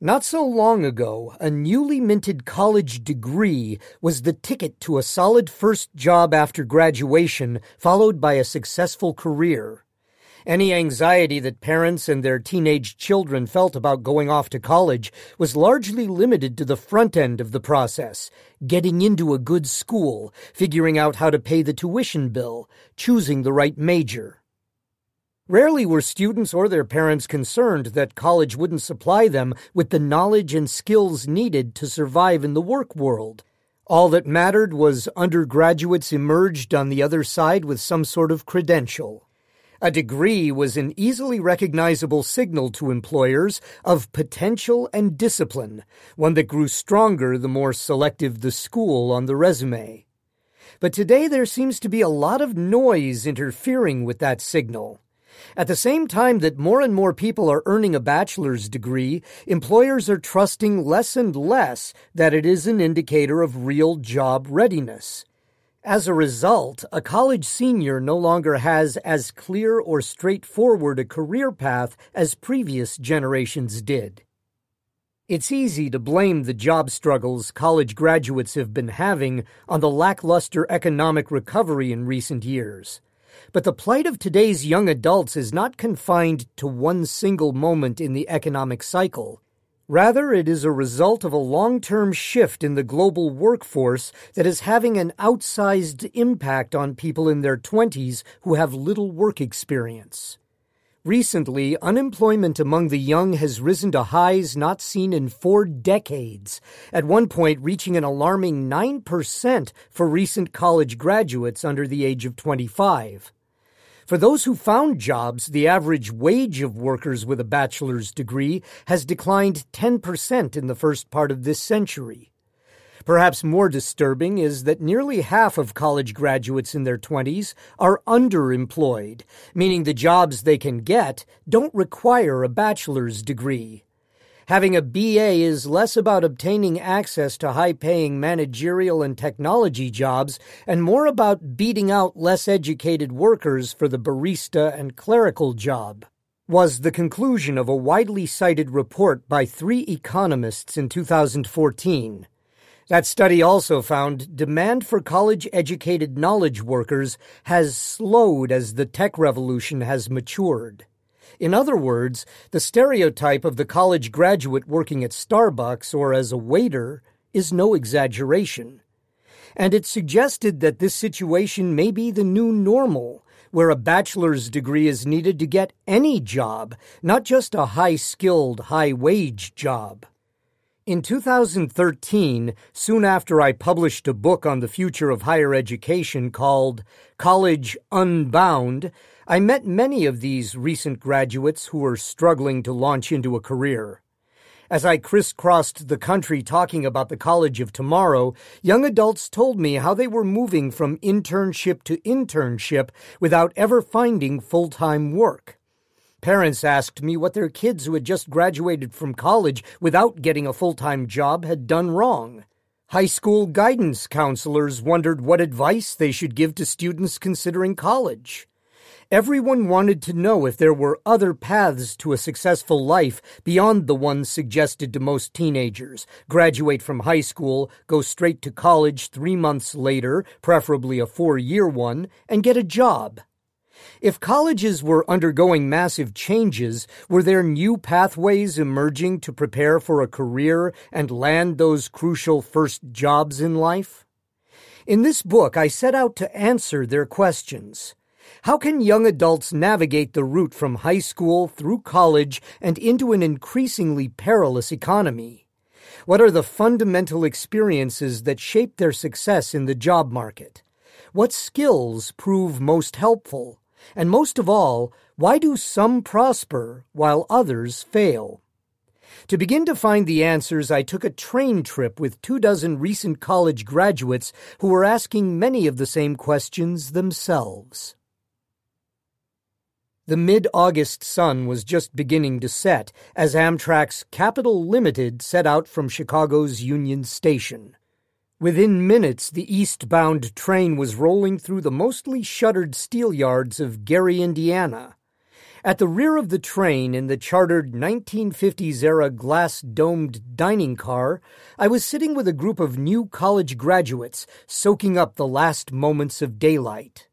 Not so long ago, a newly minted college degree was the ticket to a solid first job after graduation, followed by a successful career. Any anxiety that parents and their teenage children felt about going off to college was largely limited to the front end of the process getting into a good school, figuring out how to pay the tuition bill, choosing the right major. Rarely were students or their parents concerned that college wouldn't supply them with the knowledge and skills needed to survive in the work world. All that mattered was undergraduates emerged on the other side with some sort of credential. A degree was an easily recognizable signal to employers of potential and discipline, one that grew stronger the more selective the school on the resume. But today there seems to be a lot of noise interfering with that signal. At the same time that more and more people are earning a bachelor's degree, employers are trusting less and less that it is an indicator of real job readiness. As a result, a college senior no longer has as clear or straightforward a career path as previous generations did. It's easy to blame the job struggles college graduates have been having on the lackluster economic recovery in recent years. But the plight of today's young adults is not confined to one single moment in the economic cycle. Rather, it is a result of a long term shift in the global workforce that is having an outsized impact on people in their 20s who have little work experience. Recently, unemployment among the young has risen to highs not seen in four decades, at one point reaching an alarming 9% for recent college graduates under the age of 25. For those who found jobs, the average wage of workers with a bachelor's degree has declined 10% in the first part of this century. Perhaps more disturbing is that nearly half of college graduates in their 20s are underemployed, meaning the jobs they can get don't require a bachelor's degree. Having a BA is less about obtaining access to high paying managerial and technology jobs and more about beating out less educated workers for the barista and clerical job. Was the conclusion of a widely cited report by three economists in 2014. That study also found demand for college educated knowledge workers has slowed as the tech revolution has matured. In other words, the stereotype of the college graduate working at Starbucks or as a waiter is no exaggeration. And it suggested that this situation may be the new normal, where a bachelor's degree is needed to get any job, not just a high skilled, high wage job. In 2013, soon after I published a book on the future of higher education called College Unbound, I met many of these recent graduates who were struggling to launch into a career. As I crisscrossed the country talking about the college of tomorrow, young adults told me how they were moving from internship to internship without ever finding full time work. Parents asked me what their kids who had just graduated from college without getting a full time job had done wrong. High school guidance counselors wondered what advice they should give to students considering college. Everyone wanted to know if there were other paths to a successful life beyond the ones suggested to most teenagers. Graduate from high school, go straight to college three months later, preferably a four year one, and get a job. If colleges were undergoing massive changes, were there new pathways emerging to prepare for a career and land those crucial first jobs in life? In this book, I set out to answer their questions. How can young adults navigate the route from high school through college and into an increasingly perilous economy? What are the fundamental experiences that shape their success in the job market? What skills prove most helpful? And most of all, why do some prosper while others fail? To begin to find the answers, I took a train trip with two dozen recent college graduates who were asking many of the same questions themselves. The mid August sun was just beginning to set as Amtrak's Capital Limited set out from Chicago's Union Station. Within minutes, the eastbound train was rolling through the mostly shuttered steel yards of Gary, Indiana. At the rear of the train in the chartered 1950s era glass domed dining car, I was sitting with a group of new college graduates soaking up the last moments of daylight.